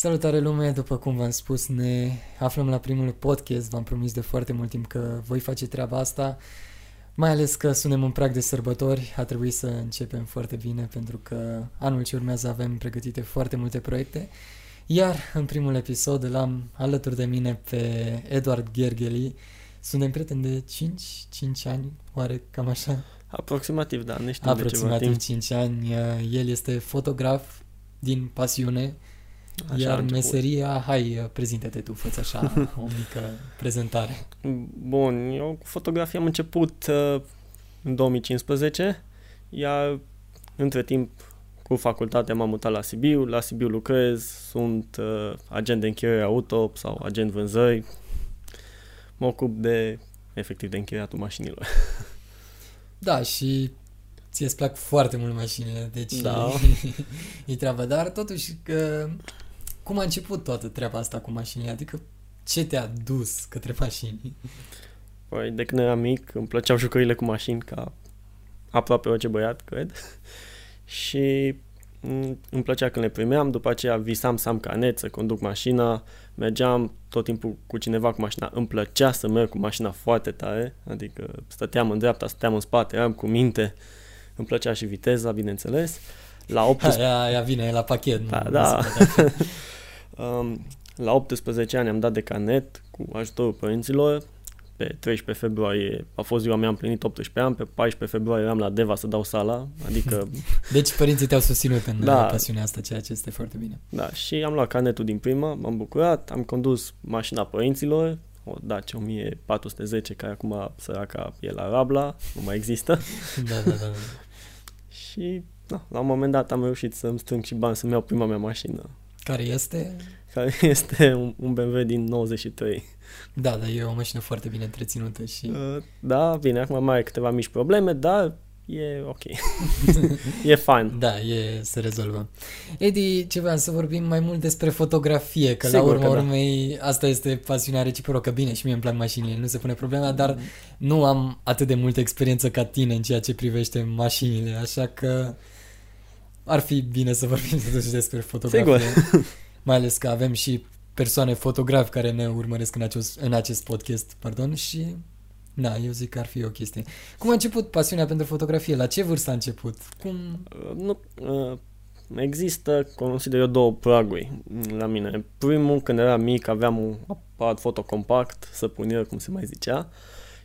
Salutare lume, după cum v-am spus, ne aflăm la primul podcast, v-am promis de foarte mult timp că voi face treaba asta, mai ales că suntem în prag de sărbători, a trebuit să începem foarte bine pentru că anul ce urmează avem pregătite foarte multe proiecte, iar în primul episod îl am alături de mine pe Eduard Gergely, suntem prieteni de 5, 5 ani, oare cam așa? Aproximativ, da, ne știm Aproximativ de ceva timp. 5 ani, el este fotograf din pasiune, Așa a iar început. meseria, hai, prezintă-te tu, fă așa o mică prezentare. Bun, eu cu fotografia am început uh, în 2015, iar între timp cu facultatea m-am mutat la Sibiu, la Sibiu lucrez, sunt uh, agent de închiriere auto sau agent vânzări, mă ocup de, efectiv, de închiriatul mașinilor. Da, și ție îți plac foarte mult mașinile, deci Da. e treaba, dar totuși, că, cum a început toată treaba asta cu mașinile? Adică ce te-a dus către mașini? Păi, de când eram mic, îmi plăceau jucările cu mașini, ca aproape orice băiat, cred. Și mm, îmi plăcea când le primeam, după aceea visam să am canet, să conduc mașina, mergeam tot timpul cu cineva cu mașina, îmi plăcea să merg cu mașina foarte tare, adică stăteam în dreapta, stăteam în spate, eram cu minte, îmi plăcea și viteza, bineînțeles. La 18, Aia, aia vine la pachet. Da, nu, da. nu se poate. um, la 18 ani am dat de canet cu ajutorul părinților. Pe 13 februarie a fost ziua mea, am plinit 18 ani, pe 14 februarie eram la Deva să dau sala, adică, Deci părinții te-au susținut în Da. da. pasiunea asta, ceea ce este foarte bine. da, și am luat canetul din prima, m-am bucurat, am condus mașina părinților, o Dacia 1410, care acum săraca e la Rabla, nu mai există, Da, da, da. da. și da, la un moment dat am reușit să-mi strâng și bani să-mi iau prima mea mașină, Care este? care este un, un BMW din 93. Da, da, e o mașină foarte bine întreținută și... Uh, Da, bine, acum mai are câteva mici probleme, dar e ok. e fain. Da, e, se rezolvă. Edi, ce vreau să vorbim mai mult despre fotografie, că Sigur la urma că da. urmei asta este pasiunea reciprocă. Bine, și mie îmi plac mașinile, nu se pune problema, dar nu am atât de multă experiență ca tine în ceea ce privește mașinile, așa că ar fi bine să vorbim totuși despre fotografie. Sigur. Mai ales că avem și persoane fotografi care ne urmăresc în acest, în acest podcast, pardon, și da, eu zic că ar fi o chestie. Cum a început pasiunea pentru fotografie? La ce vârstă a început? Cum... Uh, Nu, uh, există, consider eu, două praguri la mine. Primul, când eram mic, aveam un aparat fotocompact, săpunier, cum se mai zicea.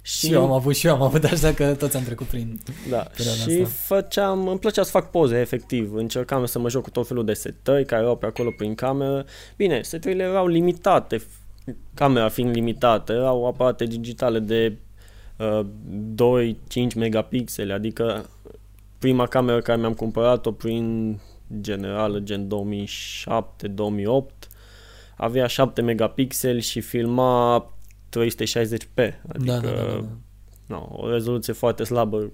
Și eu am avut și eu am avut așa că toți am trecut prin... Da, perioada și asta. făceam, îmi plăcea să fac poze, efectiv. Încercam să mă joc cu tot felul de setări care erau pe acolo prin cameră. Bine, setările erau limitate, f- camera fiind limitată, erau aparate digitale de uh, 2-5 megapixeli, adică prima cameră care mi-am cumpărat-o prin generală, gen 2007-2008, avea 7 megapixeli și filma 360p, adică Da, da, da, da, no, o rezoluție foarte slabă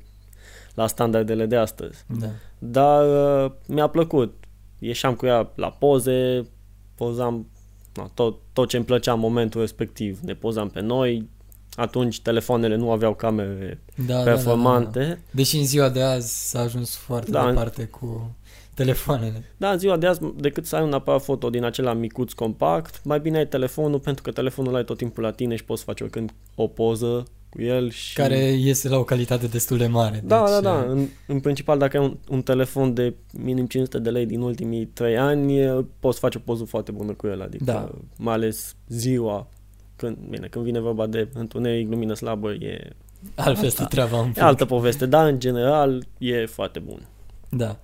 la standardele de astăzi. da. Dar uh, mi-a plăcut. Ieșeam cu ea la poze, pozam no, tot, tot ce îmi plăcea în momentul respectiv. Ne pozam pe noi. Atunci telefoanele nu aveau camere Da, da, da, performante. da, da. Deși în ziua de azi s-a ajuns foarte Da. departe cu telefoanele. Da, în ziua de azi, decât să ai un aparat foto din acela micuț compact, mai bine ai telefonul, pentru că telefonul ai tot timpul la tine și poți face oricând o poză cu el și... Care iese la o calitate destul de mare. Da, deci, da, da. În, în principal, dacă ai un, un telefon de minim 500 de lei din ultimii 3 ani, e, poți face o poză foarte bună cu el. Adică, Da. mai ales ziua, când, bine, când vine vorba de întuneric, lumină slabă, e, Altfel este treaba un e pic. altă poveste, dar în general e foarte bun. Da.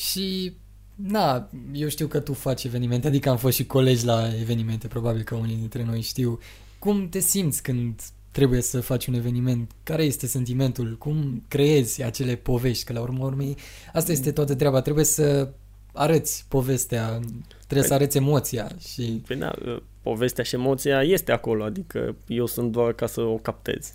Mm. Și, na, eu știu că tu faci evenimente, adică am fost și colegi la evenimente, probabil că unii dintre noi știu. Cum te simți când trebuie să faci un eveniment? Care este sentimentul? Cum creezi acele povești? Că la urmă urmei, asta este toată treaba. Trebuie să arăți povestea, trebuie să Păi- arăți emoția și... Păi da, povestea și emoția este acolo, adică eu sunt doar ca să o captez.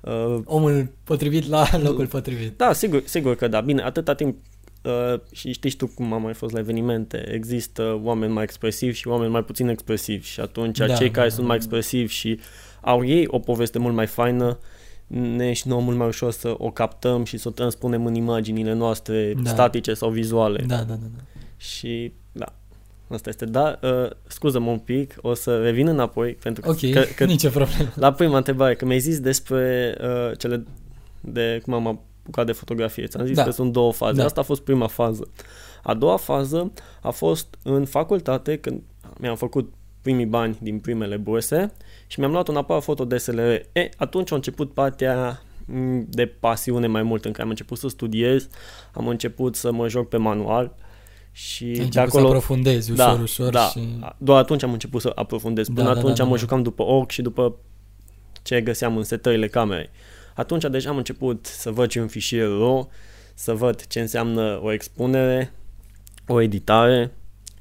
Uh, Omul potrivit la locul potrivit. Da, sigur, sigur că da. Bine, atâta timp uh, și știi și tu cum am mai fost la evenimente, există oameni mai expresivi și oameni mai puțin expresivi și atunci Da, cei da, care da, sunt da. mai expresivi și au ei o poveste mult mai faină, ne e și nouă mult mai ușor să o captăm și să o transpunem în imaginile noastre Da. statice sau vizuale. Da, da, da. da. Și da, Asta este, da, uh, scuză-mă un pic, o să revin înapoi, pentru că, Ok, că, că nicio problemă. la prima întrebare, că mi-ai zis despre uh, cele de cum am apucat de fotografie, ți-am zis Da. că sunt două faze, Da. asta a fost prima fază. A doua fază a fost în facultate, când mi-am făcut primii bani din primele burse și mi-am luat un aparat foto DSLR. E, atunci a început partea m, de pasiune mai mult, în care am început să studiez, am început să mă joc pe manual și Ai de început acolo... să aprofundezi ușor, da, ușor da, și... doar atunci am început să aprofundez. Până Da, da, atunci da, da, mă da. jucam după ochi și după ce găseam în setările camerei. Atunci deja am început să văd ce e un fișier RAW, să văd ce înseamnă o expunere, o editare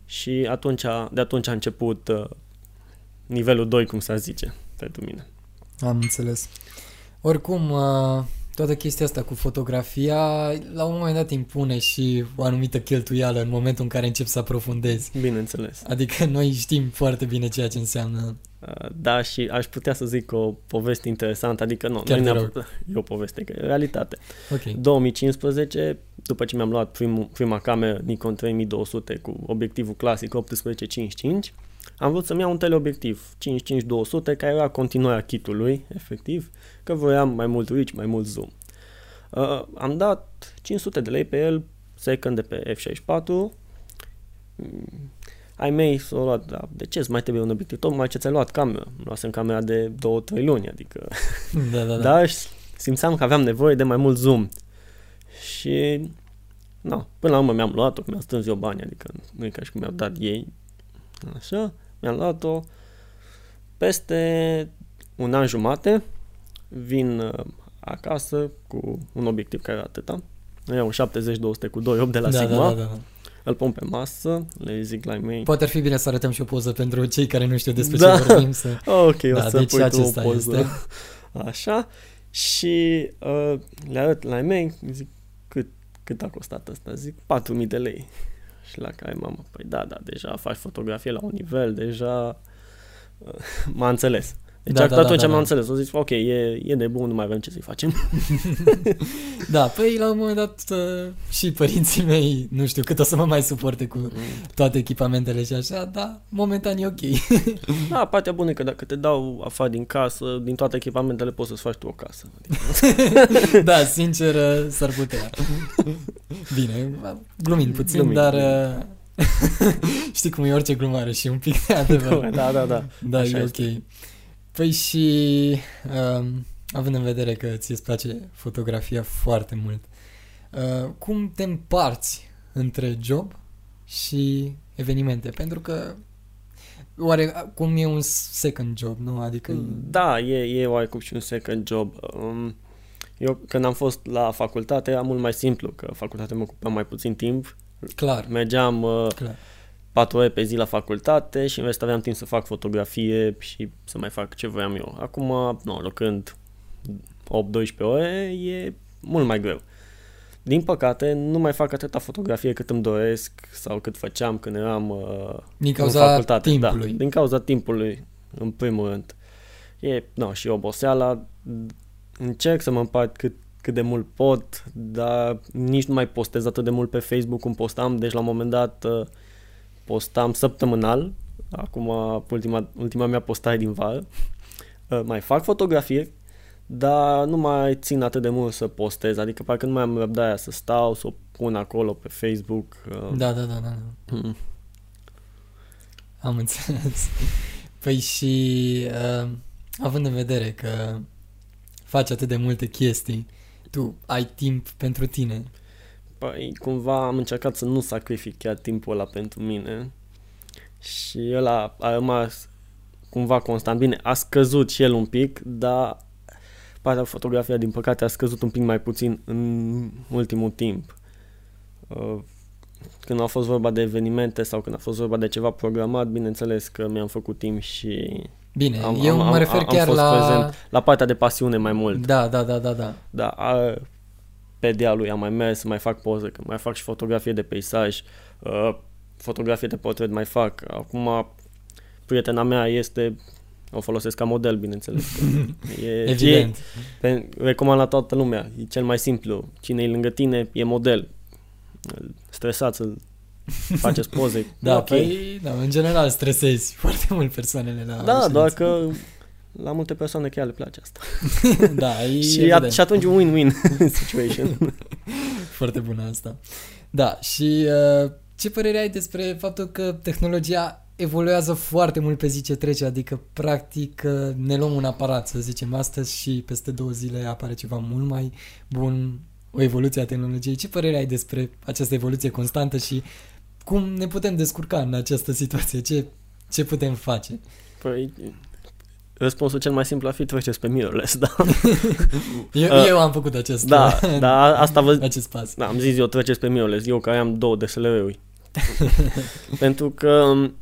și atunci, de atunci a început uh, nivelul 2, cum să zice, pentru mine. Am înțeles. Oricum, uh, toată chestia asta cu fotografia, la un moment dat impune și o anumită cheltuială în momentul în care începi să aprofundezi. Bineînțeles. Adică noi știm foarte bine ceea ce înseamnă. Uh, Da, și aș putea să zic o poveste interesantă, adică nu, Chiar nu te neapărat- e o poveste, că e realitate. Ok. 2015, după ce mi-am luat primul, prima cameră Nikon 3200 cu obiectivul clasic 18-55, am vrut să-mi iau un teleobiectiv 55-200 care era continuarea kitului, efectiv, că voiam mai mult reach, mai mult zoom. Uh, am dat 500 de lei pe el, second de pe F64. Mm, Ai mei s-au luat, da, de ce îți mai trebuie un obiectiv? Tocmai ce ți-ai luat camera. Îmi luasem camera de 2-3 luni, adică Da, da, da. dar simțeam că aveam nevoie de mai mult zoom. Și, na, până la urmă mi-am luat-o, mi-am strâns eu bani, adică nu e ca și cum mi-au dat ei. Așa, mi-am luat-o. Peste un an jumate vin uh, acasă cu un obiectiv care era atâta. Era un 70-200 cu 2.8 de la da, Sigma. da, da, da. Îl pun pe masă, le zic la ei mei. Poate ar fi bine să arătăm și o poză pentru cei care nu știu despre Da. ce vorbim. Să... Oh, ok, o Da, să deci pui tu o acesta poză. este. Așa. Și uh, le arăt la ei mei, zic, cât, cât a costat asta? Zic, 4.000 de lei. Și la care mama, păi da, da, deja faci fotografie la un nivel, deja uh, m-a înțeles. Deci Da, da, da, atunci da, da, m-am da. înțeles. O zis, ok, e, e de bun, nu mai avem ce să-i facem. Da, păi la un moment dat uh, și părinții mei, nu știu cât o să mă mai suporte cu toate echipamentele și așa, dar momentan e ok. Da, partea bună e că dacă te dau afară din casă, din toate echipamentele poți să-ți faci tu o casă. Adică, da, sincer, uh, s-ar putea. Bine, glumind puțin, Glumind, dar glumind. uh, știi cum e orice glumare și un pic de adevăr. da, da, da. Da, Așa e este. ok. Păi și um, având în vedere că ți îți place fotografia foarte mult, uh, cum te împarți între job și evenimente? Pentru că oare cum e un second job, nu? Adică Da, e, e oarecum și un second job. Um, eu când am fost la facultate era mult mai simplu, că facultatea mă ocupa mai puțin timp. clar, Mergeam uh, clar. 4 ore pe zi la facultate și în rest aveam timp să fac fotografie și să mai fac ce voiam eu. Acum, nu, lucrând 8-12 ore e mult mai greu. Din păcate, nu mai fac atâta fotografie cât îmi doresc sau cât făceam când eram uh, Din în cauza facultate. timpului. Da, din cauza timpului, în primul rând. E, no, și oboseala. Încerc să mă împart cât, cât de mult pot, dar nici nu mai postez atât de mult pe Facebook cum postam, deci la un moment dat uh, postam săptămânal, acum ultima, ultima mea postare din vară. Uh, mai fac fotografie, dar nu mai țin atât de mult să postez, adică parcă nu mai am răbdarea să stau, să o pun acolo pe Facebook. uh, Da, da, da, da. da. mm. Am înțeles. Păi și uh, având în vedere că faci atât de multe chestii, tu ai timp pentru tine. Păi, cumva am încercat să nu sacrific chiar timpul ăla pentru mine și ăla a rămas cumva constant. Bine, a scăzut și el un pic, dar partea fotografia, din păcate, a scăzut un pic mai puțin în ultimul timp. Uh, Când a fost vorba de evenimente sau când a fost vorba de ceva programat, bineînțeles că mi-am făcut timp și Bine, Am- eu am- mă am- refer am chiar fost la... prezent. la partea de pasiune mai mult. Da, da, da, da, da. Da, a, pe dealul am mai mers să mai fac poze, că mai fac și fotografie de peisaj, uh, fotografie de portret mai fac. Acum, prietena mea este, o folosesc ca model, bineînțeles. Că e, Evident. E, pe, recomand la toată lumea, e cel mai simplu. Cine e lângă tine e model. Stresat să faceți poze. Da, ok. păi, da, în general stresezi foarte mult persoanele la Da, doar ședință. că la multe persoane chiar le place asta. da, e și, evident. at- și atunci un win-win situation. Foarte bună asta. Da, și uh, ce părere ai despre faptul că tehnologia evoluează foarte mult pe zi ce trece, adică practic uh, ne luăm un aparat, să zicem astăzi și peste două zile apare ceva mult mai bun, o evoluție a tehnologiei. Ce părere ai despre această evoluție constantă și cum ne putem descurca în această situație? Ce, ce putem face? Păi, răspunsul cel mai simplu ar fi treceți pe mirrorless, da? Eu, Uh, eu am făcut acest, da, da, asta vă, acest pas. Da, am zis eu treceți pe mirrorless, eu care am două DSLR-uri. Pentru că um,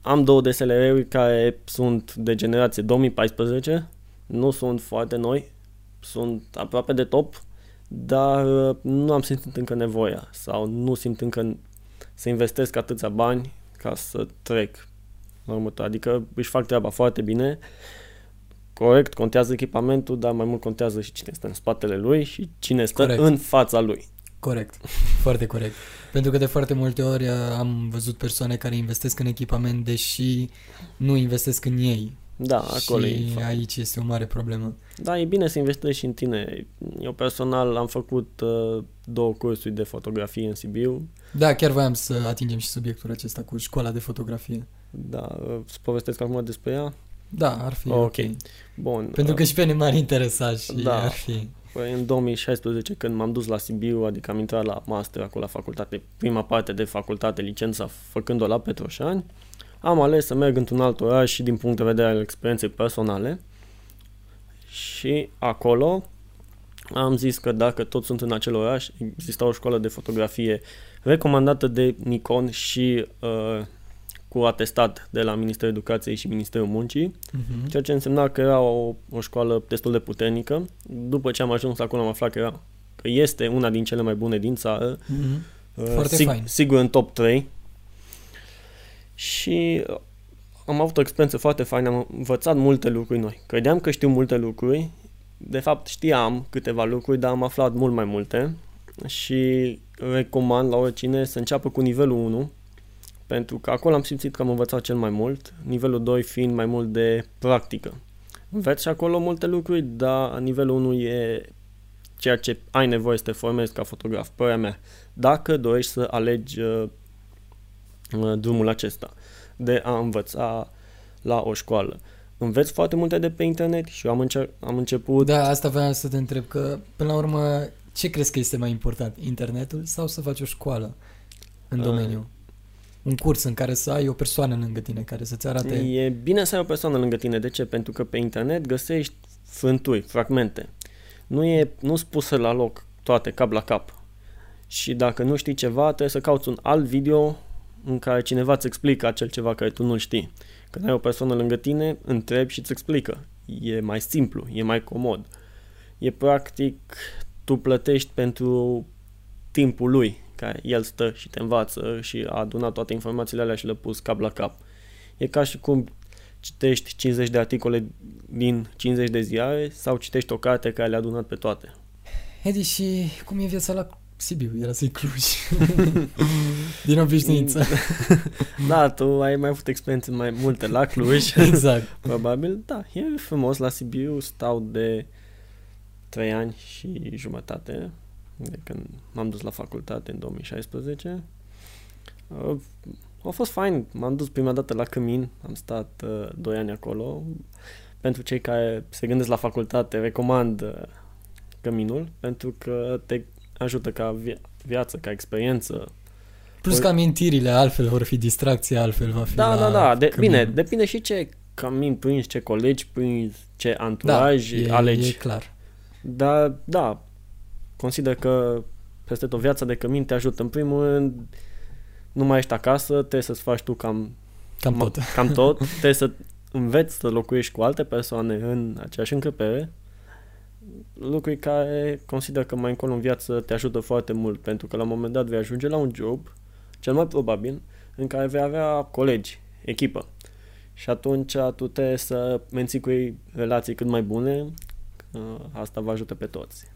am două DSLR-uri care sunt de generație 2014, nu sunt foarte noi, sunt aproape de top, dar uh, nu am simțit încă nevoia sau nu simt încă să investesc atâția bani ca să trec la următor. Adică își fac treaba foarte bine, corect, contează echipamentul, dar mai mult contează și cine stă în spatele lui și cine stă Corect. în fața lui. Corect, foarte corect. Pentru că de foarte multe ori uh, am văzut persoane care investesc în echipament, deși nu investesc în ei. Da, acolo și e. aici este o mare problemă. Da, e bine să investești și în tine. Eu personal am făcut uh, două cursuri de fotografie în Sibiu. Da, chiar voiam să atingem și subiectul acesta cu școala de fotografie. Da, uh, să povestesc acum despre ea. Da, ar fi Ok. ok. Bun. Pentru uh, că și pe ne m-ar interesa și Da. ar fi... Păi, în 2016, când m-am dus la Sibiu, adică am intrat la master acolo la facultate, prima parte de facultate, licența, făcând-o la Petroșani, am ales să merg într-un alt oraș și din punct de vedere al experienței personale. Și acolo am zis că dacă tot sunt în acel oraș, exista o școală de fotografie recomandată de Nikon și uh, cu atestat de la Ministerul Educației și Ministerul Muncii, Mhm. ceea ce însemna că era o, o școală destul de puternică. După ce am ajuns acolo am aflat că, era, că este una din cele mai bune din țară, Mhm. uh, Foarte fain. sigur în top 3. Și uh, am avut o experiență foarte faină, am învățat multe lucruri noi. Credeam că știu multe lucruri, de fapt știam câteva lucruri, dar am aflat mult mai multe și recomand la oricine să înceapă cu nivelul 1, pentru că acolo am simțit că am învățat cel mai mult, nivelul 2 fiind mai mult de practică. Înveți și acolo multe lucruri, dar nivelul 1 e ceea ce ai nevoie să te formezi ca fotograf, părerea mea. Dacă dorești să alegi uh, uh, drumul acesta de a învăța la o școală. Înveți foarte multe de pe internet și eu am, încer- am început... Da, asta vreau să te întreb, că până la urmă, ce crezi că este mai important? Internetul sau să faci o școală în Ah. domeniu? Un curs în care să ai o persoană lângă tine care să-ți arate... E bine să ai o persoană lângă tine. De ce? Pentru că pe internet găsești frânturi, fragmente. Nu e nu spusă la loc toate, cap la cap. Și dacă nu știi ceva, trebuie să cauți un alt video în care cineva îți explică acel ceva care tu nu știi. Când ai o persoană lângă tine, întrebi și îți explică. E mai simplu, e mai comod. E practic, tu plătești pentru timpul lui, care el stă și te învață și a adunat toate informațiile alea și le-a pus cap la cap. E ca și cum citești 50 de articole din 50 de ziare sau citești o carte care le-a adunat pe toate. Edi, și cum e viața la Sibiu? Era să-i Cluj. Din obișnuință. Da, tu ai mai avut experiențe mai multe la Cluj, exact. probabil. Da, e frumos la Sibiu, stau de 3 ani și jumătate de când m-am dus la facultate în 2016. Uh, A fost fain, m-am dus prima dată la Cămin, am stat uh, 2 ani acolo. Pentru cei care se gândesc la facultate, recomand uh, Căminul, pentru că te ajută ca via- viață, ca experiență, Plus că amintirile altfel vor fi distracție, altfel va fi Da, la da, da. De, cămin. bine, depinde și ce camin prinzi, ce colegi prinzi, ce da, anturaj e, alegi. e clar. Dar, da, consider că peste tot viața de cămin te ajută. În primul rând, nu mai ești acasă, trebuie să-ți faci tu cam, Cam mă- tot. cam tot. trebuie să înveți să locuiești cu alte persoane în aceeași încăpere. Lucruri care consider că mai încolo în viață te ajută foarte mult, pentru că la un moment dat vei ajunge la un job, cel mai probabil, în care vei avea colegi, echipă. Și atunci tu trebuie să menții cu ei relații cât mai bune, că asta vă ajută pe toți.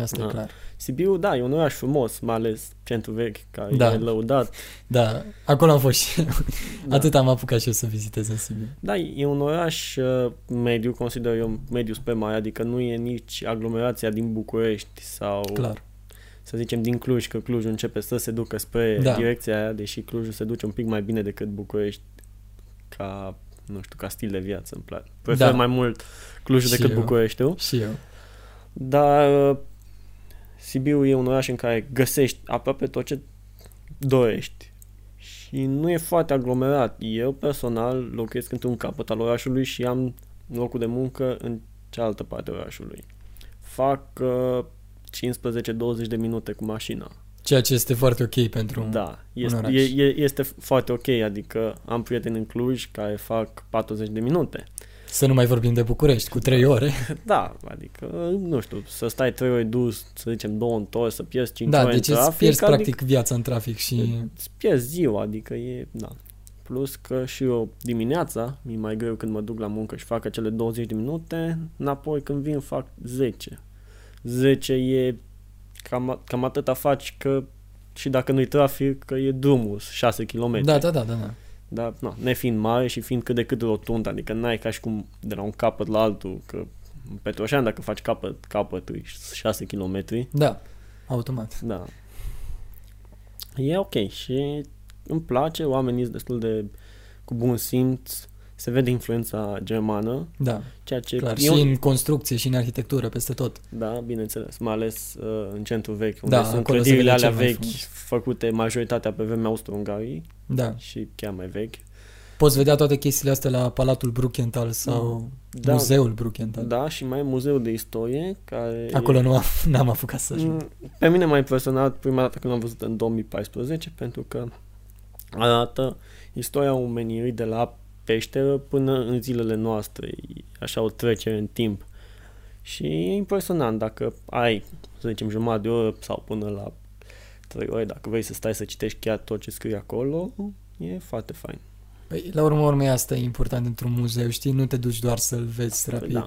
Asta Da. e clar. Sibiu, da, e un oraș frumos, mai ales centru vechi, care Da. e lăudat. Da, acolo am fost și eu. Da. Atât am apucat și eu să vizitez în Sibiu. Da, e un oraș uh, mediu, consider eu mediu spre mare, adică nu e nici aglomerația din București sau, Clar. să zicem, din Cluj, că Clujul începe să se ducă spre Da. direcția aia, deși Clujul se duce un pic mai bine decât București ca, nu știu, ca stil de viață, îmi place. Prefer Da. mai mult Clujul Și decât eu. Bucureștiul. Și eu. Dar uh, Sibiu e un oraș în care găsești aproape tot ce dorești. Și nu e foarte aglomerat. Eu personal locuiesc într-un capăt al orașului și am locul de muncă în cealaltă parte a orașului. Fac uh, 15-20 de minute cu mașina. Ceea ce este foarte ok pentru... Da, este, oraș. e, e, este foarte ok, adică am prieteni în Cluj care fac 40 de minute. Să nu mai vorbim de București, cu trei ore. Da, adică, nu știu, să stai 3 ore dus, să zicem 2 întors, să pierzi 5 Da, ore deci în îți trafic, pierzi adică, practic viața în trafic și... Îți pierzi ziua, adică e, da. Plus că și eu dimineața, mi mai greu când mă duc la muncă și fac acele 20 de minute, înapoi când vin fac 10. 10 e cam, cam atâta faci că și dacă nu-i trafic, că e drumul, 6 km. Da, da, da, da, da. Dar, na, nefiind mare și fiind cât de cât rotund, adică n-ai ca și cum de la un capăt la altul, că în Petroșan dacă faci capăt, capăt, e 6 km, Da, automat. da. E ok și îmi place, oamenii sunt destul de cu bun simț, se vede influența germană, Da, ceea ce clar. e Și un- în construcție și în arhitectură, peste tot. Da, bineînțeles, mai ales uh, în centru vechi, unde Da, sunt acolo se clădirile vede alea cel mai vechi, frumos. făcute majoritatea pe vremea Austro-Ungariei Da. și chiar mai vechi. Poți vedea toate chestiile astea la Palatul Bruckenthal sau Da, Muzeul Bruckenthal. Da, și mai e muzeul de istorie, care... Acolo e... nu am, n-am apucat să ajung. Mm, Pe mine m-a impresionat prima dată când am văzut în 2014, pentru că arată istoria omenirii de la peșteră până în zilele noastre, E așa o trecere în timp. Și e impresionant dacă ai, să zicem, jumătate de oră sau până la 3 ore, dacă vrei să stai să citești chiar tot ce scrie acolo, e foarte fain. Păi, la urmă urmei asta e important într-un muzeu, știi? Nu te duci doar să-l vezi rapid. Da.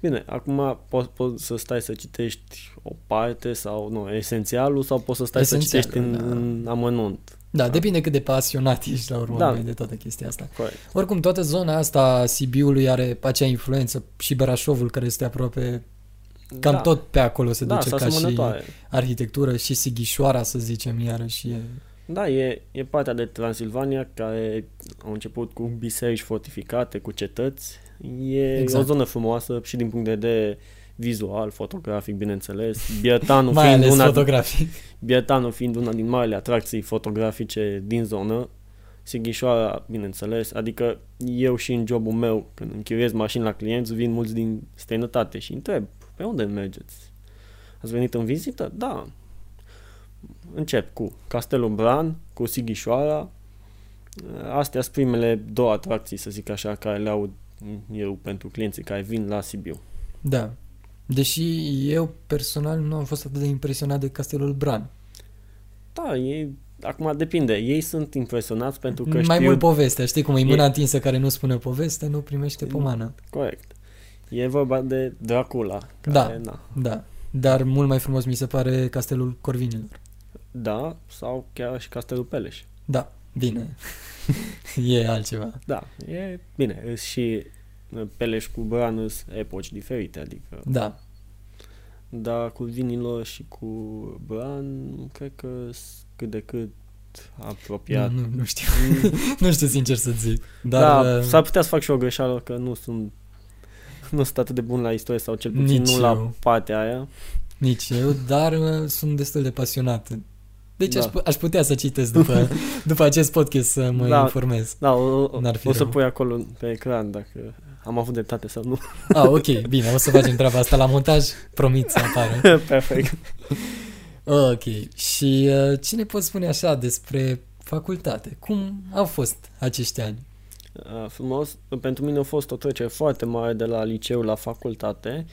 Bine, acum poți, poți să stai să citești o parte sau, nu, esențialul sau poți să stai să Esențialul, citești în, da. în amănunt. Da, depinde cât de pasionat ești la urmă Da. urmei de toată chestia asta. Corect. Oricum, toată zona asta a Sibiului are acea influență și Brașovul care este aproape cam da. tot pe acolo se da, duce sunt ca și asemănătoare. arhitectură și Sighișoara, să zicem, iarăși e... Da, e, e partea de Transilvania care au început cu biserici fortificate, cu cetăți. E Exact. o zonă frumoasă și din punct de vedere vizual, fotografic, bineînțeles. Biertanul Mai fiind ales una, fotografic. Biertanul fiind una din marile atracții fotografice din zonă, Sighișoara, bineînțeles, adică eu și în jobul meu, când închiriez mașini la clienți, vin mulți din străinătate și întreb, pe unde mergeți? Ați venit în vizită? Da. Încep cu Castelul Bran, cu Sighișoara. Astea sunt primele două atracții, să zic așa, care le au eu pentru clienții care vin la Sibiu. Da. Deși eu personal nu am fost atât de impresionat de Castelul Bran. Da, ei, acum depinde. Ei sunt impresionați pentru că Mai știu... mult povestea, știi cum e E- mâna întinsă care nu spune poveste, nu primește pomană. Corect. E vorba de Dracula. Da. Care, na, Da. Dar mult mai frumos mi se pare Castelul Corvinilor. da, sau chiar și Castelul Peleș. Da, bine. e altceva. Da, e bine. îs Și uh, Peleș cu Bran sunt epoci diferite, adică... Da. Dar cu vinilor și cu Bran, cred că sunt cât de cât apropiat. Nu, nu, nu știu. nu știu sincer să zic. Dar da, uh, s-ar putea să fac și o greșeală că nu sunt nu sunt atât de bun la istorie sau cel puțin Nici nu la eu. partea aia. nici eu, dar uh, sunt destul de pasionat. Deci Da. aș, pu- aș putea să citesc după, după acest podcast să mă Da. informez. Da, o, o, N-ar fi o să rău. pui acolo pe ecran dacă am avut dreptate sau nu. Ah, ok, bine, o să facem treaba asta la montaj, promit să apară. Perfect. Ok, și uh, ce ne poți spune așa despre facultate? Cum au fost acești ani? Uh, frumos. Pentru mine a fost o trecere foarte mare de la liceu la facultate.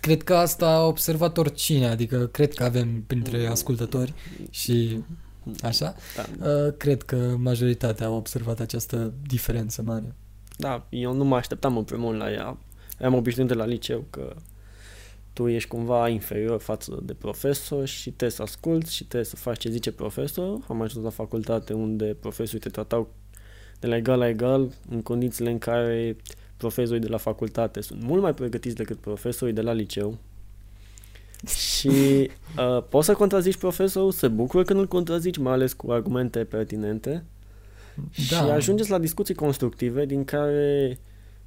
Cred că asta a observat oricine, adică cred că avem printre ascultători și așa. Da, Uh, cred că majoritatea au observat această diferență mare. Da, eu nu mă așteptam în primul rând la ea. Am obișnuit de la liceu că tu ești cumva inferior față de profesor și trebuie să asculți și trebuie să faci ce zice profesor. Am ajuns la facultate unde profesorii te tratau de la egal la egal în condițiile în care profesorii de la facultate sunt mult mai pregătiți decât profesorii de la liceu. Și uh, poți să contrazici profesorul, se bucură când îl contrazici, mai ales cu argumente pertinente. Da. Și ajungeți la discuții constructive din care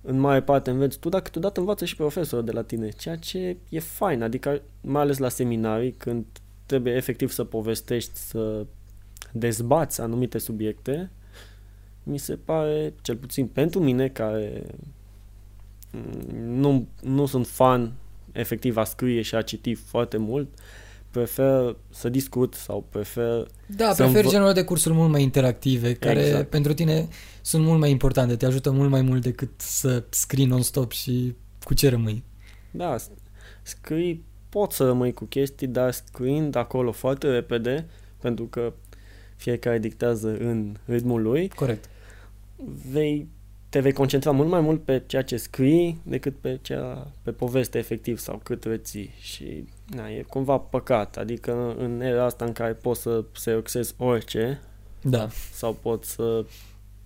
în mare parte înveți tu, dar câteodată învață și profesorul de la tine, ceea ce e fain, adică mai ales la seminarii, când trebuie efectiv să povestești, să dezbați anumite subiecte, mi se pare, cel puțin pentru mine, care nu, nu sunt fan efectiv a scrie și a citi foarte mult, prefer să discut sau prefer Da, să prefer învă- genul de cursuri mult mai interactive, care Exact. pentru tine sunt mult mai importante, te ajută mult mai mult decât să scrii non-stop și cu ce rămâi. Da, s- scrii, poți să rămâi cu chestii, dar scriind acolo foarte repede, pentru că fiecare dictează în ritmul lui, Corect. vei, te vei concentra mult mai mult pe ceea ce scrii decât pe, cea, pe poveste efectiv sau cât reții și na, e cumva păcat, adică în era asta în care poți să selectezi orice Da. sau poți să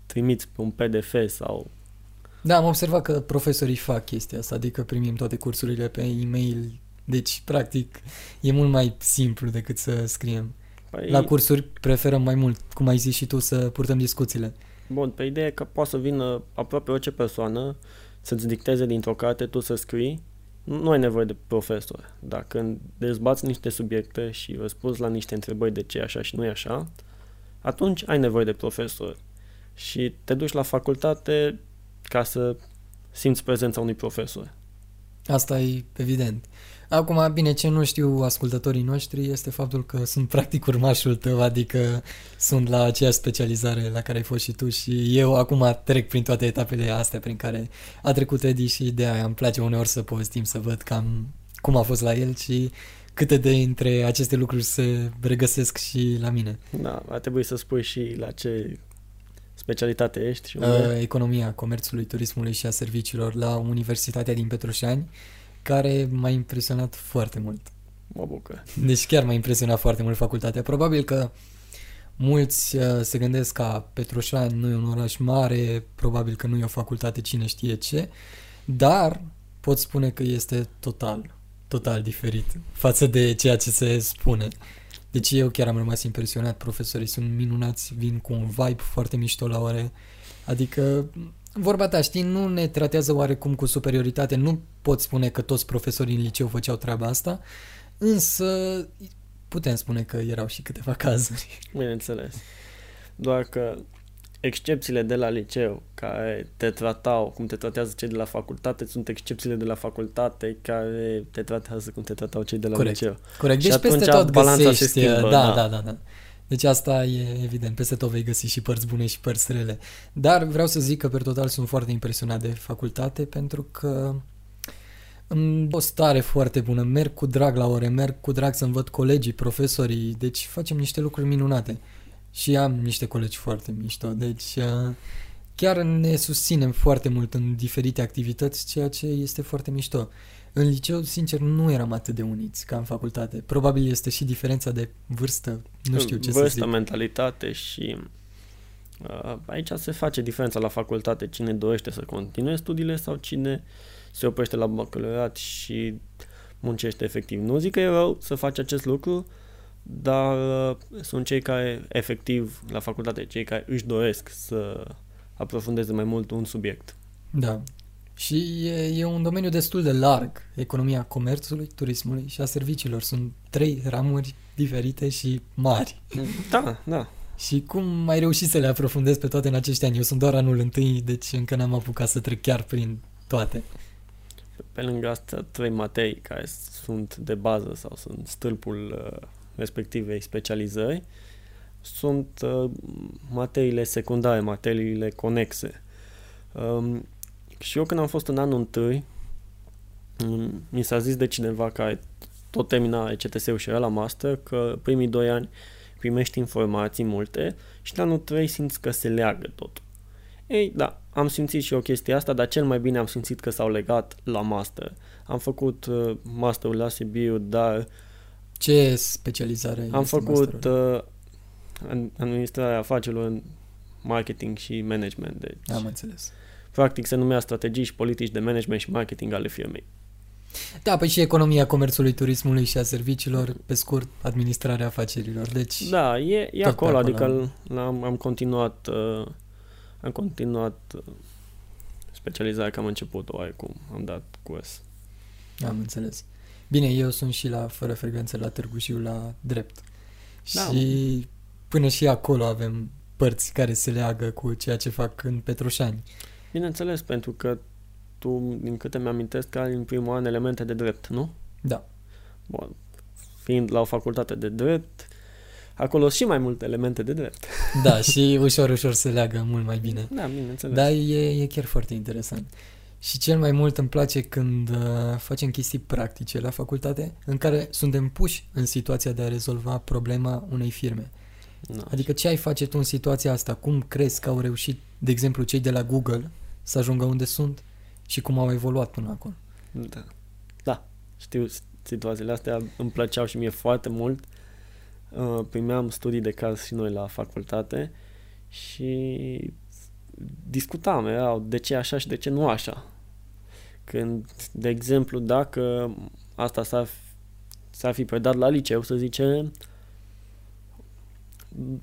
trimiți pe un PDF sau Da, am observat că profesorii fac chestia asta, adică primim toate cursurile pe e-mail, deci practic e mult mai simplu decât să scriem. păi, La cursuri preferăm mai mult, cum ai zis și tu, să purtăm discuțiile. Bun, pe ideea e că poate să vină aproape orice persoană să-ți dicteze dintr-o carte, tu să scrii, nu ai nevoie de profesor. Dar când dezbați niște subiecte și răspunzi la niște întrebări de ce e așa și nu e așa, atunci ai nevoie de profesor. Și te duci la facultate ca să simți prezența unui profesor. Asta e evident. Acum, bine, ce nu știu ascultătorii noștri este faptul că sunt practic urmașul tău, adică sunt la aceeași specializare la care ai fost și tu și eu acum trec prin toate etapele astea prin care a trecut Edi și de aia îmi place uneori să povestim, să văd cam cum a fost la el și câte dintre aceste lucruri se regăsesc și la mine. Da, ar trebui să spui și la ce specialitate ești și unde. Uh, economia comerțului, turismului și a serviciilor la Universitatea din Petroșani, care m-a impresionat foarte mult. Mă bucur. Deci chiar m-a impresionat foarte mult facultatea. Probabil că mulți uh, se gândesc că Petroșani nu e un oraș mare, probabil că nu e o facultate cine știe ce, dar pot spune că este total, total diferit față de ceea ce se spune. Deci eu chiar am rămas impresionat, profesorii sunt minunați, vin cu un vibe foarte mișto la ore, adică vorba ta, știi, nu ne tratează oarecum cu superioritate, nu pot spune că toți profesorii în liceu făceau treaba asta, Însă putem spune că erau și câteva cazuri. Bineînțeles. Doar că excepțiile de la liceu care te tratau cum te tratează cei de la facultate sunt excepțiile de la facultate care te tratează cum te tratau cei de la Corect. liceu. Corect, Și deci peste atunci tot balanța se găsești, schimbă, da, da. da, da, da. Deci asta e evident, peste tot vei găsi și părți bune și părți rele. Dar vreau să zic că pe total sunt foarte impresionat de facultate pentru că în o stare foarte bună, merg cu drag la ore, merg cu drag să învăț colegii, profesorii, deci facem niște lucruri minunate. Și am niște colegi foarte mișto, deci uh, chiar ne susținem foarte mult în diferite activități, ceea ce este foarte mișto. În liceu, sincer, nu eram atât de uniți ca în facultate. Probabil este și diferența de vârstă, nu știu ce Vârstă, să zic. mentalitate și uh, aici se face diferența la facultate cine dorește să continue studiile sau cine se oprește la bacalaureat și muncește efectiv. Nu zic că e rău să faci acest lucru, dar uh, sunt cei care efectiv la facultate, cei care își doresc să aprofundeze mai mult un subiect. Da. Și e, e un domeniu destul de larg. Economia comerțului, turismului și a serviciilor. Sunt trei ramuri diferite și mari. Da, da. Și cum ai reușit să le aprofundezi pe toate în acești ani? Eu sunt doar anul întâi, deci încă n-am apucat să trec chiar prin toate. Pe lângă astea, trei materii care sunt de bază sau sunt stâlpul uh, respectivei specializări, sunt uh, materiile secundare, materiile conexe. Um, și eu când am fost în anul întâi, um, mi s-a zis de cineva care tot termina ECTS-ul și era la master că primii doi ani primești informații multe și la anul 3 simți că se leagă totul. Ei, da, am simțit și eu chestia asta, dar cel mai bine am simțit că s-au legat la master. Am făcut uh, masterul la Sibiu, dar Ce specializare am este făcut masterul? uh, în- administrarea afacerilor în marketing și management. Deci, Am înțeles. Practic se numea strategii și politici de management și marketing ale firmei. Da, păi și economia comerțului, turismului și a serviciilor, pe scurt, administrarea afacerilor. Deci, Da, e, e Tot acolo, pe acolo. adică am, am continuat uh, am continuat uh, specializarea că am început oarecum, am dat curs. am înțeles. Bine, eu sunt și la Fără Frecvență la Târgu Jiu la drept. Da. Și până și acolo avem părți care se leagă cu ceea ce fac în Petroșani. Bineînțeles, pentru că tu, din câte mi-amintesc, ai în primul an elemente de drept, nu? Da. Bun. Fiind la o facultate de drept, acolo sunt și mai multe elemente de drept. Da, și ușor, ușor se leagă mult mai bine. Da, bineînțeles. Da, e, e chiar foarte interesant. Și cel mai mult îmi place când uh, facem chestii practice la facultate în care suntem puși în situația de a rezolva problema unei firme. Da. Adică ce ai face tu în situația asta? Cum crezi că au reușit, de exemplu, cei de la Google să ajungă unde sunt și cum au evoluat până acum? Da. da. Știu situațiile astea, îmi plăceau și mie foarte mult. Uh, primeam studii de caz și noi la facultate și discutam, erau de ce așa și de ce nu așa. Când, de exemplu, dacă asta s-ar, fi- s-ar fi predat la liceu, să zicem,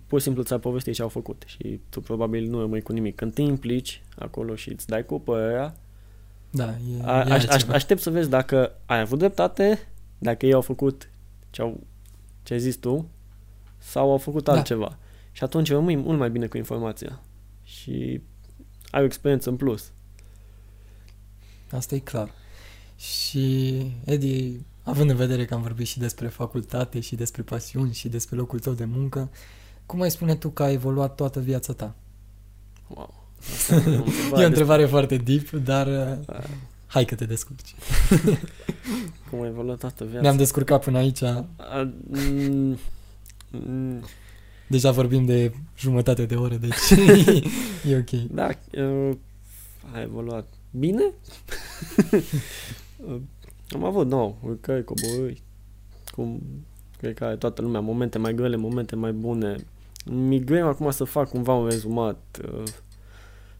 pur și simplu ți-ar povesti ce au făcut și tu probabil nu rămâi cu nimic. Când te implici acolo și îți dai cu părerea, Da, e, a, e aș, aș, altceva. aștept să vezi dacă ai avut dreptate, dacă ei au făcut ce, au, ce ai zis tu, sau au făcut Da. altceva. Și atunci rămâi mult mai bine cu informația. Și ai o experiență în plus. Asta e clar. Și, Edi, având în vedere că am vorbit și despre facultate și despre pasiuni și despre locul tău de muncă, cum ai spune tu că a evoluat toată viața ta? Wow. Asta e o întrebare E o întrebare foarte deep, dar uh, despre- hai că te descurci. Cum a evoluat toată viața. Ne-am descurcat până aici, A, mm, mm, deja vorbim de jumătate de oră, deci e ok. Da, uh, a evoluat bine. Uh, Am avut, nou, urcări, coborâri, cum cred că are toată lumea, momente mai grele, momente mai bune. Mi greu acum să fac cumva un rezumat, uh,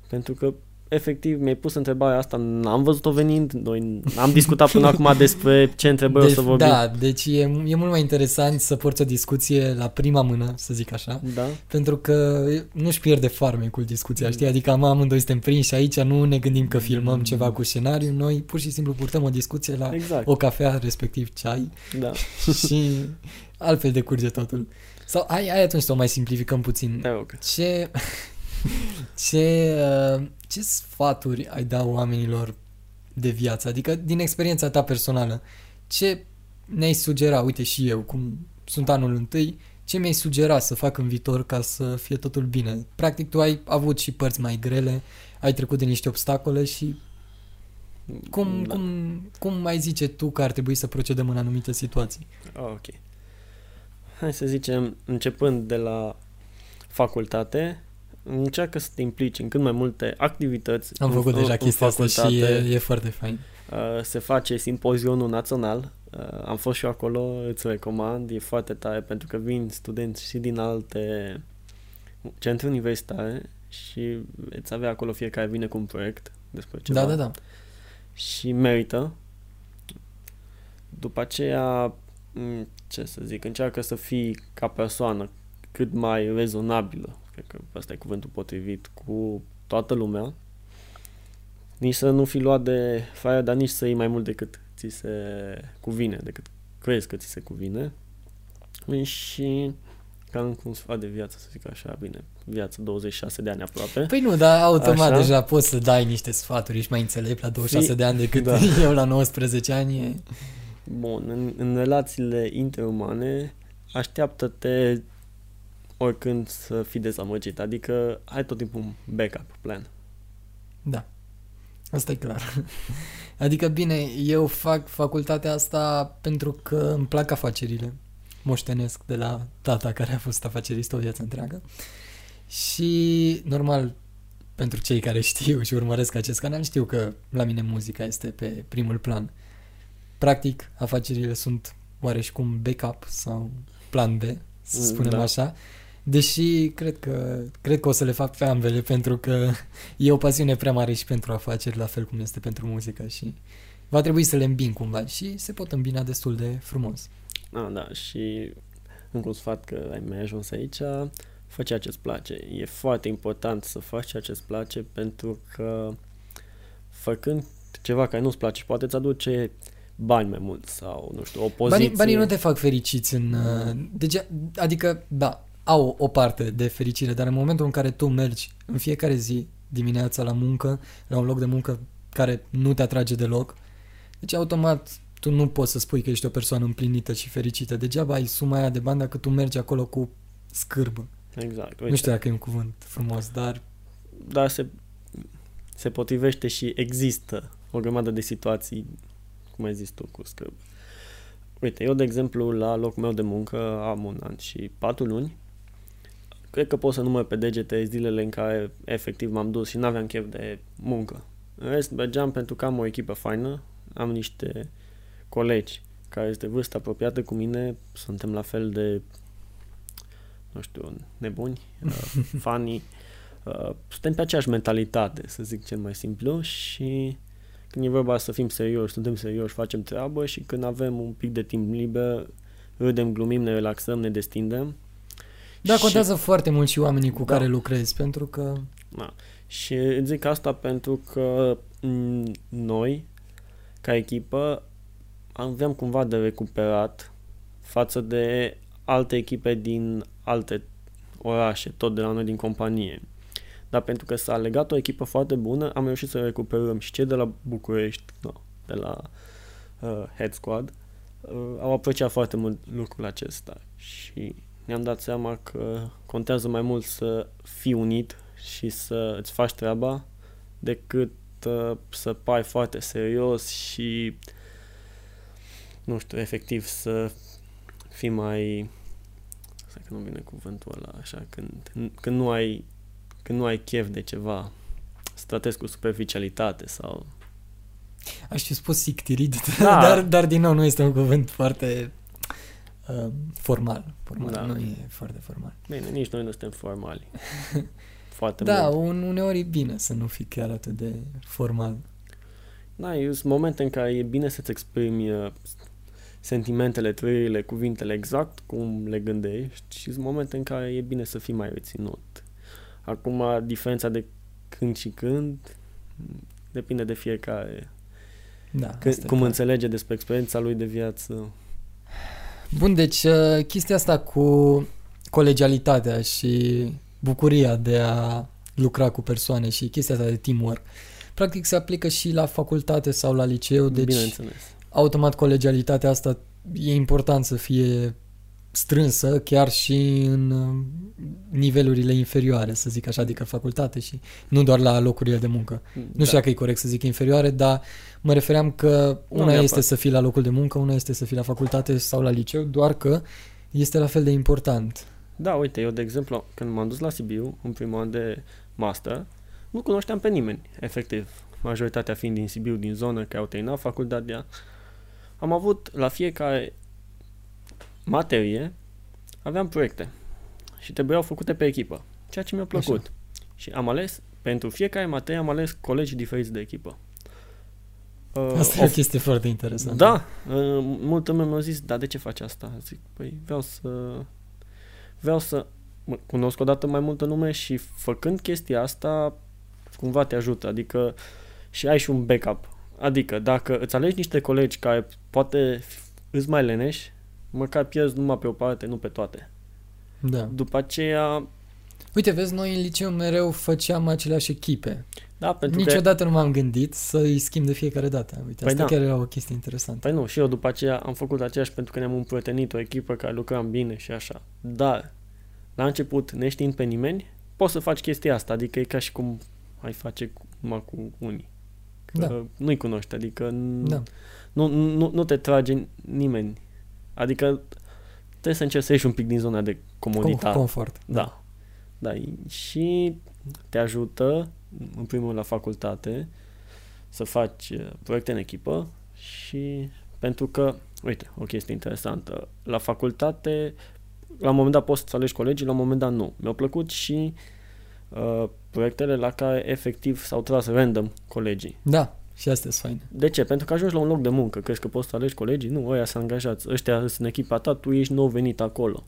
pentru că efectiv mi-ai pus întrebarea asta, n-am văzut-o venind, noi n-am discutat până acum despre ce întrebări o Deci, să vorbim. da, deci e, e mult mai interesant să porți o discuție la prima mână, să zic așa, da? pentru că nu-și pierde farmecul discuția, știi? Adică am amândoi suntem prinși aici, nu ne gândim că filmăm ceva cu scenariu, noi pur și simplu purtăm o discuție la Exact, o cafea, respectiv ceai da. și altfel decurge totul. Sau hai, hai atunci să o mai simplificăm puțin. Te rog. Ce, ce, uh, ce sfaturi ai da oamenilor de viață? Adică din experiența ta personală, ce ne-ai sugera, uite și eu, cum sunt anul întâi, ce mi-ai sugera să fac în viitor ca să fie totul bine? Practic tu ai avut și părți mai grele, ai trecut de niște obstacole și cum, Da. cum, cum mai zice tu că ar trebui să procedăm în anumite situații? Ah, ok. Hai să zicem, începând de la facultate, încearcă să te implici în cât mai multe activități. Am în- făcut în, deja în chestia asta și facultate. e, e foarte fain. Uh, se face simpozionul național. Uh, am fost și eu acolo, îți recomand, e foarte tare pentru că vin studenți și din alte centre universitare și veți avea acolo fiecare vine cu un proiect despre ceva Da, da, da. și merită. După aceea, m, ce să zic, încearcă să fii ca persoană cât mai rezonabilă, cred că ăsta e cuvântul potrivit, cu toată lumea. Nici să nu fi luat de fraia, dar nici să iei mai mult decât ți se cuvine, decât crezi că ți se cuvine. Și cam cum sfat de viață, să zic așa, bine, viață 26 de ani aproape. Păi nu, dar automat Așa. deja poți să dai niște sfaturi, ești mai înțelept la 26 Fi- de ani decât da. eu la 19 ani. E... Bun, în, în relațiile interumane, așteaptă-te oricând să fii dezamăgit, adică ai tot timpul un backup plan. Da, asta e clar. Adică bine, eu fac facultatea asta pentru că îmi plac afacerile. Moștenesc de la tata care a fost afacerist o viață întreagă. Și, normal, pentru cei care știu și urmăresc acest canal, știu că la mine muzica este pe primul plan. Practic, afacerile sunt oareși cum backup sau plan B, să spunem Da. așa. Deși cred că, cred că o să le fac pe ambele pentru că e o pasiune prea mare și pentru afaceri, la fel cum este pentru muzică și va trebui să le îmbin cumva și se pot îmbina destul de frumos. Ah, da, și încă un sfat că ai mai ajuns aici, fă ceea ce îți place. E foarte important să faci ceea ce îți place pentru că făcând ceva care nu-ți place, poate îți aduce bani mai mult sau, nu știu, o poziție. Banii, banii nu te fac fericiți în... uh, Dege, adică, da, au o parte de fericire, dar în momentul în care tu mergi în fiecare zi dimineața la muncă, la un loc de muncă care nu te atrage deloc, deci automat tu nu poți să spui că ești o persoană împlinită și fericită. Degeaba ai suma aia de bani dacă tu mergi acolo cu scârbă. Exact. Uite, Nu știu dacă e un cuvânt frumos, dar Dar se, se potrivește și există o grămadă de situații, cum ai zis tu, cu scârb. Uite, eu, de exemplu, la locul meu de muncă am un an și patru luni. Cred că pot să număr pe degete zilele în care efectiv m-am dus și n-aveam chef de muncă. În rest, mergeam pentru că am o echipă faină, am niște colegi care este de vârstă apropiată cu mine, suntem la fel de, nu știu, nebuni, uh, funny, Uh, suntem pe aceeași mentalitate, să zic cel mai simplu și când e vorba să fim serioși, suntem serioși, facem treabă și când avem un pic de timp liber, râdem, glumim, ne relaxăm, ne destindem. Da, Și- contează foarte mult și oamenii cu Da. care lucrezi, pentru că Da. Și îți zic asta pentru că m, noi, ca echipă, aveam cumva de recuperat față de alte echipe din alte orașe, tot de la noi din companie. Dar pentru că s-a legat o echipă foarte bună, am reușit să recuperăm și cei de la București, no, de la uh, Head Squad, uh, au apreciat foarte mult lucrul acesta și ne-am dat seama că contează mai mult să fii unit și să îți faci treaba decât uh, să pari foarte serios și nu știu, efectiv să fii mai să că nu vine cuvântul ăla așa când, când nu ai când nu ai chef de ceva să tratezi cu superficialitate sau Aș fi spus sictirid, Da. dar, dar din nou nu este un cuvânt foarte uh, formal. formal. Da. Nu e foarte formal. bine, nici noi nu suntem formali foarte Da, mult. un, uneori e bine să nu fii chiar atât de formal. Da, sunt momente în care e bine să-ți exprimi uh, sentimentele, trăirile, cuvintele exact cum le gândești și sunt momente în care e bine să fii mai reținut. Acum, diferența de când și când m, depinde de fiecare. Da, Când, asta e cum clar. înțelege despre experiența lui de viață. Bun, deci uh, chestia asta cu colegialitatea și bucuria de a lucra cu persoane și chestia asta de teamwork, practic se aplică și la facultate sau la liceu, deci Bineînțeles. automat colegialitatea asta e important să fie strânsă chiar și în uh, nivelurile inferioare, să zic așa, adică facultate și nu doar la locurile de muncă. Nu știu dacă e corect să zic inferioare, dar mă refeream că una neapărat. este să fii la locul de muncă, una este să fii la facultate sau la liceu, doar că este la fel de important. Da, uite, eu, de exemplu, când m-am dus la Sibiu, în primul an de master, nu cunoșteam pe nimeni, efectiv. Majoritatea fiind din Sibiu, din zonă, care au terminat facultatea. Am avut la fiecare materie, aveam proiecte și trebuiau făcute pe echipă, ceea ce mi-a plăcut. Așa. Și am ales, pentru fiecare materie am ales colegi diferiți de echipă. Uh, Asta e o of- chestie foarte interesantă. da, uh, multă lume mi-a zis, dar de ce faci asta? Zic, păi vreau să vreau să mă cunosc odată mai multă lume și făcând chestia asta cumva te ajută, adică și ai și un backup. Adică dacă îți alegi niște colegi care poate f- îți mai leneși, măcar pierzi numai pe o parte, nu pe toate. da. După aceea, Uite, vezi, noi în liceu mereu făceam aceleași echipe. da, pentru că Niciodată nu m-am gândit să-i schimb de fiecare dată. Uite, Păi asta da. chiar era o chestie interesantă. Păi nu, și eu după aceea am făcut aceeași pentru că ne-am împrietenit o echipă care lucram bine și așa. Dar, la început, neștiind pe nimeni, poți să faci chestia asta, adică e ca și cum ai face cu, numai cu unii. Că Da. nu-i cunoști, adică n- Da. nu, nu, nu te trage nimeni. Adică trebuie să încerci să ieși un pic din zona de Com- comoditate. confort. Da. Da, și te ajută în primul la facultate, să faci uh, proiecte în echipă și pentru că, uite, o chestie interesantă, la facultate, la un moment dat poți să alegi colegii, la un moment dat nu. Mi-au plăcut și uh, proiectele la care efectiv s-au tras random colegii. Da, și astea sunt faine. De ce? Pentru că ajungi la un loc de muncă. Crezi că poți să alegi colegii? Nu, ăia sunt angajați. Ăștia sunt în echipa ta, tu ești nou venit acolo.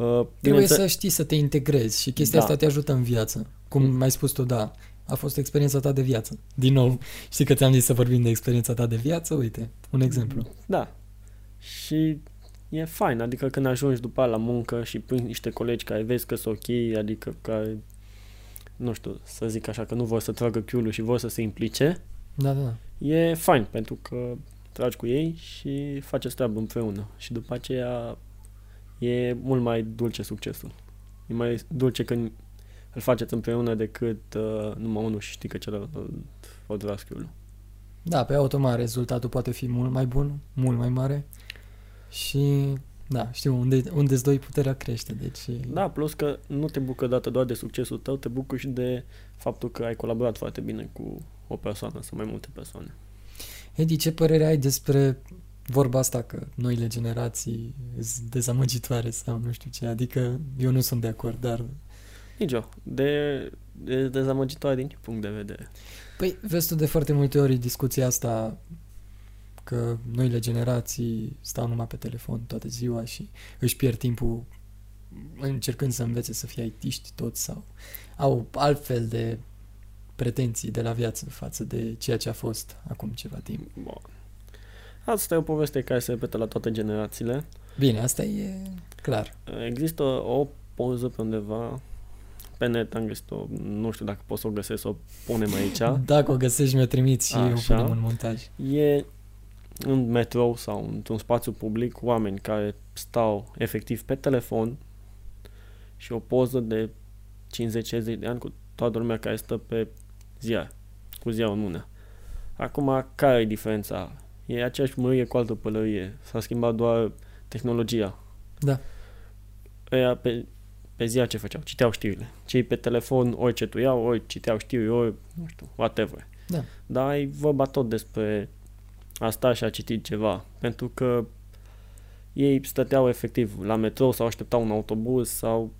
Uh, Trebuie să știi să te integrezi și chestia da. asta te ajută în viață. Cum mm. ai spus tu, da, a fost experiența ta de viață. Din nou, știi că ți-am zis să vorbim de experiența ta de viață? Uite, un exemplu. Da. Și e fain, adică când ajungi după la muncă și pui niște colegi care vezi că sunt ok, adică care, nu știu, să zic așa, că nu vor să tragă chiulul și vor să se implice, da, da, da. e fain, pentru că tragi cu ei și faceți treabă împreună. Și după aceea e mult mai dulce succesul. E mai dulce când îl faceți împreună decât uh, numai unul și știi că celălalt o draschiul. Da, pe automat rezultatul poate fi mult mai bun, mult mai mare și da, știu, unde, unde doi puterea crește, deci... Da, plus că nu te bucură dată doar de succesul tău, te bucuri și de faptul că ai colaborat foarte bine cu o persoană sau mai multe persoane. Edi, ce părere ai despre vorba asta că noile generații sunt dezamăgitoare sau nu știu ce, adică eu nu sunt de acord, dar nici eu. De, de dezamăgitoare din ce punct de vedere? Păi, vezi tu de foarte multe ori discuția asta că noile generații stau numai pe telefon toată ziua și își pierd timpul încercând să învețe să fie aitiști toți sau au altfel de pretenții de la viață față de ceea ce a fost acum ceva timp. Bun. Asta e o poveste care se repetă la toate generațiile. Bine, asta e clar. Există o poză pe undeva pe net am găsit-o, nu știu dacă poți să o găsesc, să o punem aici. Dacă o găsești, mi-o trimiți și Așa. o punem în montaj. E în metrou sau într-un spațiu public oameni care stau efectiv pe telefon și o poză de 50-60 de ani cu toată lumea care stă pe ziar, cu ziarul în mână. Acum, care e diferența? E aceeași mărie cu altă pălărie. S-a schimbat doar tehnologia. Da. Ea pe pe ziua ce făceau? Citeau știrile. Cei pe telefon ori cetuiau, ori citeau știri, ori, nu știu, whatever. Da. Dar ai vorba tot despre asta și a citit ceva. Pentru că ei stăteau efectiv la metrou sau așteptau un autobuz sau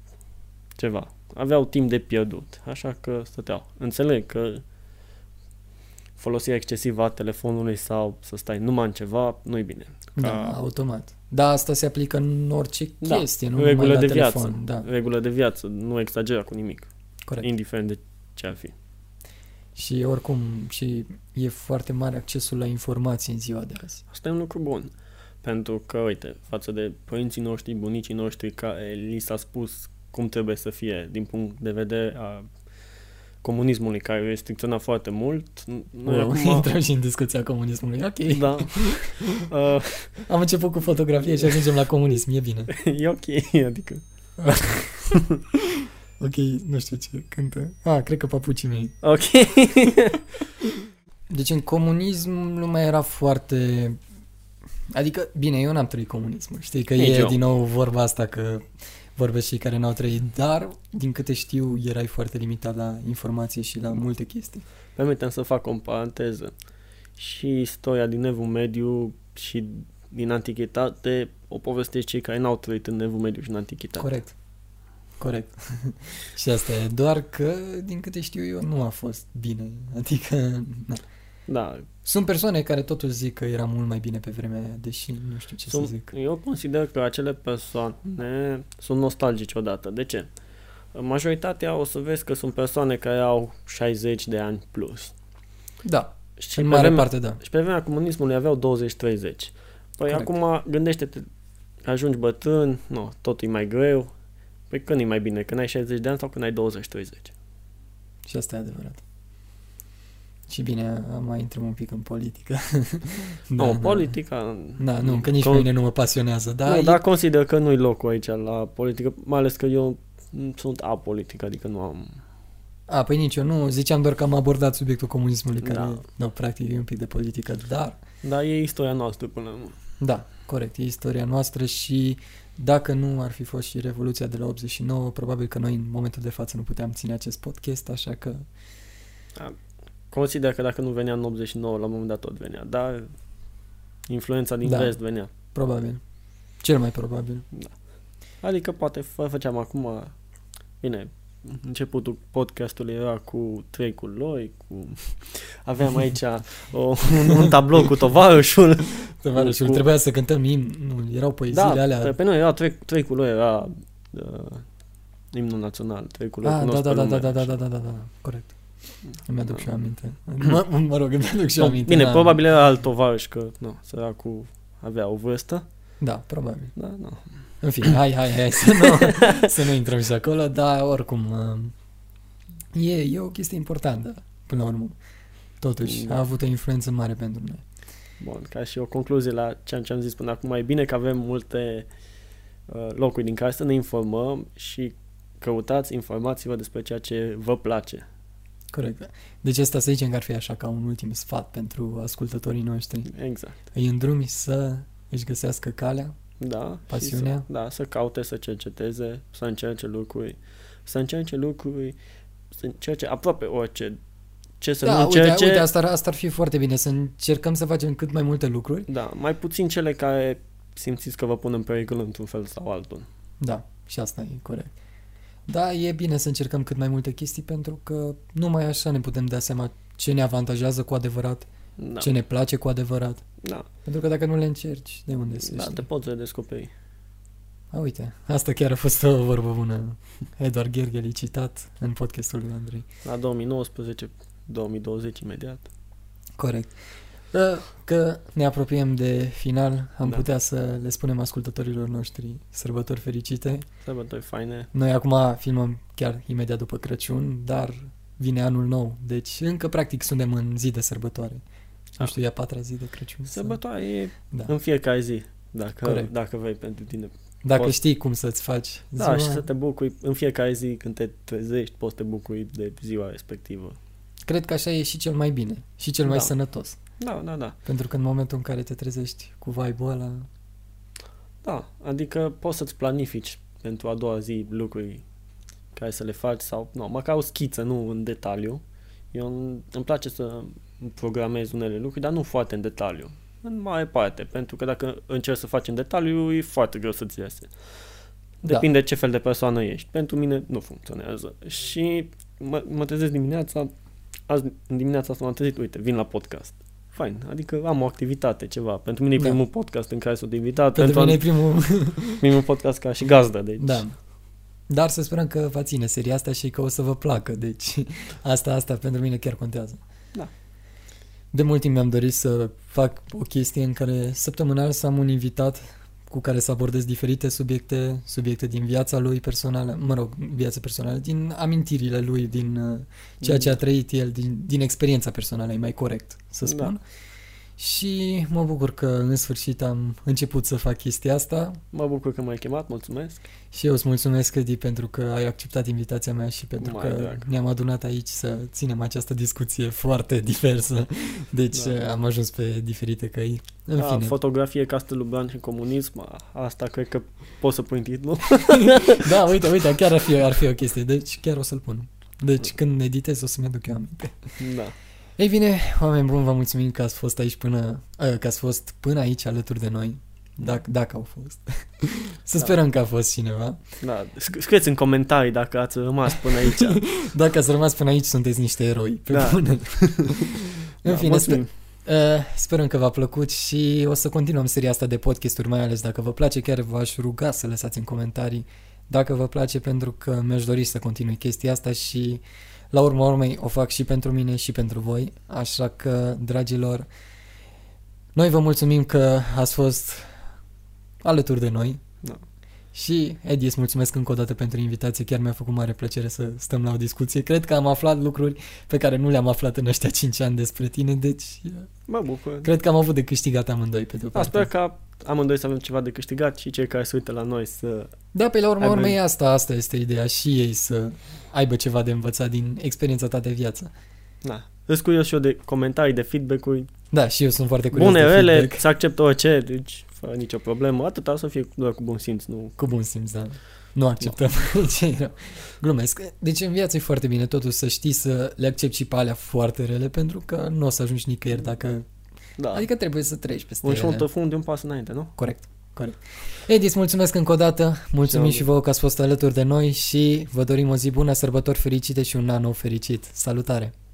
ceva. Aveau timp de pierdut, așa că stăteau. Înțeleg că folosirea excesivă a telefonului sau să stai numai în ceva, nu-i bine. Ca... Da, automat. Da, asta se aplică în orice da, chestie, nu regulă numai de la viață, telefon. Da. Regulă de viață, nu exagera cu nimic. Corect. Indiferent de ce ar fi. Și oricum, și e foarte mare accesul la informații în ziua de azi. Asta e un lucru bun. Pentru că, uite, față de părinții noștri, bunicii noștri, care li s-a spus cum trebuie să fie din punct de vedere a comunismului care restricționa foarte mult. Noi wow, acum... Intrăm și în discuția comunismului, ok. Da. Uh... Am început cu fotografie și ajungem la comunism, e bine. e ok, adică... ok, nu știu ce cântă. Ah, cred că papucii mei. Ok. deci în comunism lumea era foarte... Adică, bine, eu n-am trăit comunismul, știi că Nici e eu. din nou vorba asta că vorbesc cei care n-au trăit, dar, din câte știu, erai foarte limitat la informație și la multe chestii. Permitem să fac o paranteză. Și istoria din Evul Mediu și din Antichitate o povestesc cei care n-au trăit în Evul Mediu și în Antichitate. Corect. Corect. și asta e. Doar că, din câte știu eu, nu a fost bine. Adică, na. Da. Sunt persoane care totuși zic că era mult mai bine pe vremea aia, deși nu știu ce sunt, să zic. Eu consider că acele persoane sunt nostalgice odată. De ce? Majoritatea o să vezi că sunt persoane care au 60 de ani plus. Da. Și în mare vremea, parte, da. Și pe vremea comunismului aveau 20-30. Păi Corect. acum gândește-te, ajungi bătrân, nu, totul e mai greu. Păi când e mai bine, când ai 60 de ani sau când ai 20-30? Și asta e adevărat. Și bine, mai intrăm un pic în politică. da, no, politica... Da, nu, că nici con... mine nu mă pasionează. Da, nu, e... dar consider că nu-i locul aici la politică, mai ales că eu sunt apolitic, adică nu am... A, păi nici eu nu, ziceam doar că am abordat subiectul comunismului, care, da. no, practic, e un pic de politică, dar... Da, e istoria noastră până la urmă. Da, corect, e istoria noastră și dacă nu ar fi fost și Revoluția de la 89, probabil că noi în momentul de față nu puteam ține acest podcast, așa că Consider că dacă nu venea în 89, la un moment dat tot venea, dar influența din Da. vest venea. Probabil. Cel mai probabil. Adică poate fă- făceam acum, bine, începutul podcastului era cu trei culori, cu... aveam aici o, un, un tablou cu tovarășul. Tovarășul, Cu- trebuia să cântăm im, nu, erau poeziile Da, alea. pe, pe noi era trei, trei culori, era uh, imnul național, trei culori Ah, da, cunosc da, pe da, lume, da, da, da, așa. da, da, da, da, corect. Îmi aduc și eu aminte. Mă, mă rog, îmi aduc și eu Nu, aminte. Bine, da. probabil era alt tovarăș, că nu, săracul avea o vârstă. Da, probabil. Da, nu. În fine, hai, hai, hai să nu, să nu intrăm și acolo, dar oricum uh, e, e o chestie importantă, până la urmă. Totuși, Da. a avut o influență mare pentru noi. Bun, ca și o concluzie la ceea ce am zis până acum, e bine că avem multe uh, locuri din care să ne informăm și căutați, informați-vă despre ceea ce vă place. Corect. Deci asta să zicem că ar fi așa ca un ultim sfat pentru ascultătorii noștri. Exact. Îi îndrumi să își găsească calea, Da. și Pasiunea? Să, da, să caute, să cerceteze, să încerce lucruri, să încerce lucruri, să încerce aproape orice. Ce să da, nu uite, încerce, uite asta, ar, asta ar fi foarte bine, să încercăm să facem cât mai multe lucruri. da, mai puțin cele care simțiți că vă pun în pericol într-un fel sau altul. Da, și asta e corect. Da, e bine să încercăm cât mai multe chestii pentru că numai așa ne putem da seama ce ne avantajează cu adevărat, Da, ce ne place cu adevărat. da, Pentru că dacă nu le încerci, de unde să da, știi? te poți redescoperi. A, uite, asta chiar a fost o vorbă bună. Eduard Ghergheli citat în podcastul lui Andrei. La 2019, 2020 imediat. Corect. Că, că ne apropiem de final, am Da. putea să le spunem ascultătorilor noștri sărbători fericite. Sărbători faine. Noi acum filmăm chiar imediat după Crăciun, dar vine anul nou, deci încă practic suntem în zi de sărbătoare. Da. Nu știu, e a patra zi de Crăciun. sau- Sărbătoare e Da. în fiecare zi, dacă, Corect. dacă vrei pentru tine. Dacă poți- știi cum să-ți faci Da, ziua, și să te bucuri în fiecare zi când te trezești, poți să te bucuri de ziua respectivă. cred că așa e și cel mai bine și cel mai Da. sănătos. Da, da, da. Pentru că în momentul în care te trezești cu vibe-ul ăla, Da, adică poți să-ți planifici pentru a doua zi lucruri care să le faci sau, nu, măcar o schiță, nu în detaliu. Eu îmi îmi place să programez unele lucruri, dar nu foarte în detaliu. În mare parte, pentru că dacă încerci să faci în detaliu, e foarte greu să-ți iese. Da. Depinde ce fel de persoană ești. Pentru mine nu funcționează. Și mă, mă trezesc dimineața, azi în dimineața asta m-am trezit, uite, vin la podcast. Fain, adică am o activitate, ceva. Pentru mine e Da. primul podcast în care sunt invitat. pentru mine e primul... primul podcast ca și gazdă, deci. da. Dar să sperăm că va ține seria asta și că o să vă placă, deci asta, asta pentru mine chiar contează. Da. De mult timp mi-am dorit să fac o chestie în care săptămânal să am un invitat cu care să abordez diferite subiecte, subiecte din viața lui personală, mă rog, viața personală, din amintirile lui, din uh, ceea ce a trăit el, din, din experiența personală, e mai corect să Da. Spun. Și mă bucur că în sfârșit am început să fac chestia asta Mă bucur că m-ai chemat, mulțumesc. și eu îți mulțumesc, Edi, pentru că ai acceptat invitația mea și pentru Mai că drag. ne-am adunat aici să ținem această discuție foarte diversă. Deci Da. da. am ajuns pe diferite căi. În Da, fine. fotografie, Castelul Bran și comunism, a, asta cred că pot să pun titlul. da, uite, uite, chiar ar fi, ar fi o chestie. Deci chiar o să-l pun. Deci când editez o să-mi aduc eu aminte. da. Ei bine, oameni buni, vă mulțumim că ați fost aici până, uh, că ați fost până aici alături de noi. Dacă, dacă au fost. să Da. sperăm că a fost cineva. Da, sc- scrieți în comentarii dacă ați rămas până aici. Dacă ați rămas până aici, sunteți niște eroi. Pe Da. bune. În Da, fine, mulțumim. Uh, sperăm că v-a plăcut și o să continuăm seria asta de podcasturi, mai ales dacă vă place, chiar v-aș ruga să lăsați în comentarii dacă vă place, pentru că mi-aș dori să continui chestia asta și la urma urmei o fac și pentru mine și pentru voi, așa că, dragilor, noi vă mulțumim că ați fost alături de noi Da. Și, Edi, îți mulțumesc încă o dată pentru invitație, chiar mi-a făcut mare plăcere să stăm la o discuție. Cred că am aflat lucruri pe care nu le-am aflat în ăștia 5 ani despre tine, deci Mă bucur. Cred că am avut de câștigat amândoi pe de-o Da, parte. sper că amândoi să avem ceva de câștigat și cei care se uită la noi să... Da, pe la urma Aibă- urmei asta, asta este ideea și ei să aibă ceva de învățat din experiența ta de viață. Da. Îți curios și eu de comentarii, de feedback-uri. Da, și eu sunt foarte curios Bune, de rele, feedback. să accept orice, deci fără nicio problemă. Atâta să fie doar cu bun simț, nu... Cu bun simț, da. Nu acceptăm ce rău. Glumesc. Deci în viață e foarte bine totuși să știi să le accepti și pe alea foarte rele pentru că nu o să ajungi nicăieri dacă... Da. Adică trebuie să treci peste un ele. șoldă fund de un pas înainte, nu? Corect. Corect. Edi, îți mulțumesc încă o dată, mulțumim Și eu. și vouă că ați fost alături de noi și vă dorim o zi bună, sărbători fericite și un an nou fericit. Salutare!